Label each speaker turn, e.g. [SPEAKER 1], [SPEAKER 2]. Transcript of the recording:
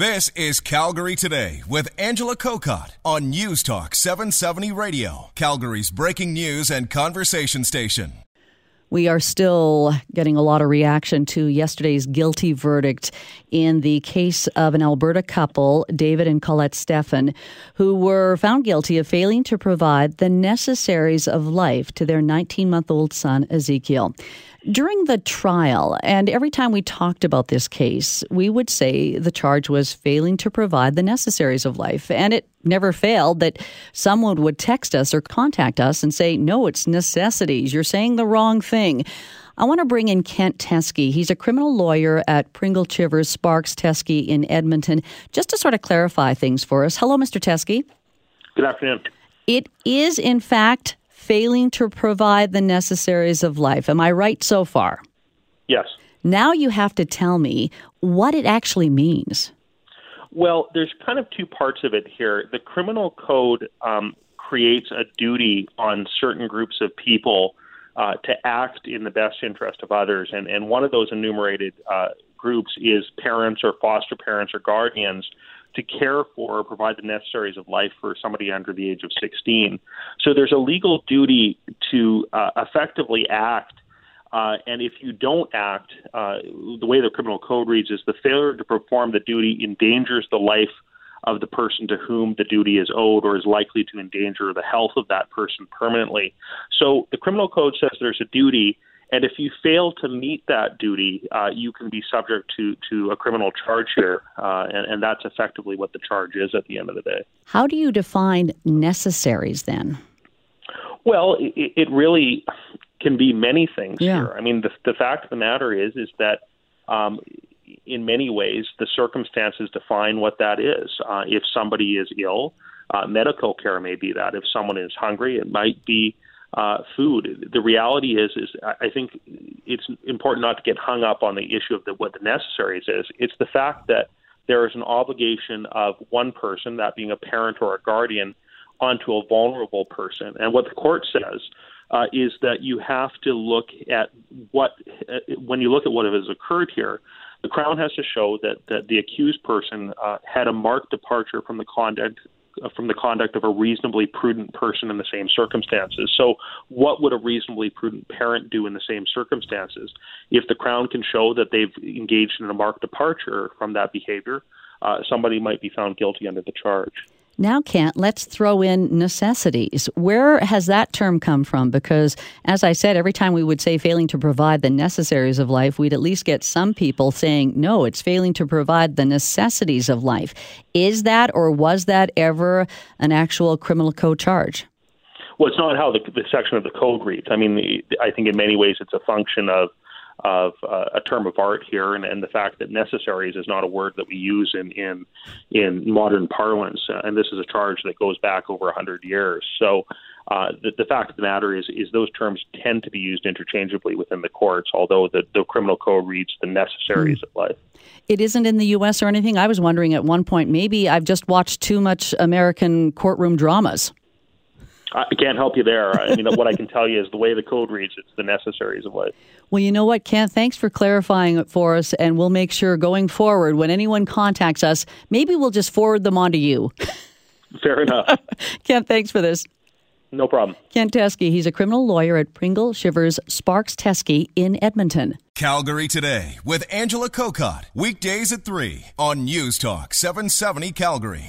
[SPEAKER 1] This is Calgary Today with Angela Kokott on News Talk 770 Radio, Calgary's breaking news and conversation station.
[SPEAKER 2] We are still getting a lot of reaction to yesterday's guilty verdict in the case of an Alberta couple, David and Collet Stephan, who were found guilty of failing to provide the necessaries of life to their 19 month old son, Ezekiel. During the trial, and every time we talked about this case, we would say the charge was failing to provide the necessaries of life. And it never failed that someone would text us or contact us and say, no, it's necessities. You're saying the wrong thing. I want to bring in Kent Teskey. He's a criminal lawyer at Pringle Chivers Sparks Teskey in Edmonton, just to sort of clarify things for us. Hello, Mr. Teskey.
[SPEAKER 3] Good afternoon.
[SPEAKER 2] It is, in fact, failing to provide the necessaries of life. Am I right so far?
[SPEAKER 3] Yes.
[SPEAKER 2] Now you have to tell me what it actually means.
[SPEAKER 3] Well, there's kind of two parts of it here. The criminal code um, creates a duty on certain groups of people uh, to act in the best interest of others, and, and one of those enumerated uh, groups is parents or foster parents or guardians to care for or provide the necessaries of life for somebody under the age of 16. So there's a legal duty to uh, effectively act. Uh, and if you don't act, uh, the way the criminal code reads is the failure to perform the duty endangers the life of the person to whom the duty is owed or is likely to endanger the health of that person permanently. So the criminal code says there's a duty and if you fail to meet that duty, uh, you can be subject to, to a criminal charge here. Uh, and, and that's effectively what the charge is at the end of the day.
[SPEAKER 2] How do you define necessaries then?
[SPEAKER 3] Well, it, it really can be many things
[SPEAKER 2] Yeah.
[SPEAKER 3] here. I mean, the, the fact of the matter is, is that um, in many ways, the circumstances define what that is. Uh, if somebody is ill, uh, medical care may be that. If someone is hungry, it might be uh, food. The reality is, is I think it's important not to get hung up on the issue of the, what the necessaries is. It's the fact that there is an obligation of one person, that being a parent or a guardian, onto a vulnerable person. And what the court says uh, is that you have to look at what, uh, when you look at what has occurred here, the Crown has to show that, that the accused person uh, had a marked departure from the conduct uh, from the conduct of a reasonably prudent person in the same circumstances. So, what would a reasonably prudent parent do in the same circumstances? If the Crown can show that they've engaged in a marked departure from that behavior, uh, somebody might be found guilty under the charge.
[SPEAKER 2] Now, Kent, let's throw in necessities. Where has that term come from? Because, as I said, every time we would say failing to provide the necessaries of life, we'd at least get some people saying, no, it's failing to provide the necessities of life. Is that or was that ever an actual criminal code charge?
[SPEAKER 3] Well, it's not how the, the section of the code reads. I mean, the, I think in many ways it's a function of of uh, a term of art here, and, and the fact that necessaries is not a word that we use in in in modern parlance, uh, and this is a charge that goes back over a hundred years. So. Uh, the, the fact of the matter is, is those terms tend to be used interchangeably within the courts, although the, the criminal code reads the necessaries of life.
[SPEAKER 2] It isn't in the U.S. or anything. I was wondering at one point, maybe I've just watched too much American courtroom dramas.
[SPEAKER 3] I can't help you there. I mean, what I can tell you is the way the code reads, it's the necessaries of life.
[SPEAKER 2] Well, you know what, Kent? Thanks for clarifying it for us, and we'll make sure going forward, when anyone contacts us, maybe we'll just forward them on to you.
[SPEAKER 3] Fair enough.
[SPEAKER 2] Kent, thanks for this.
[SPEAKER 3] No problem.
[SPEAKER 2] Kent Teskey, he's a criminal lawyer at Pringle Chivers Sparks Teskey in Edmonton.
[SPEAKER 1] Calgary Today with Angela Kokott. Weekdays at 3 on News Talk 770 Calgary.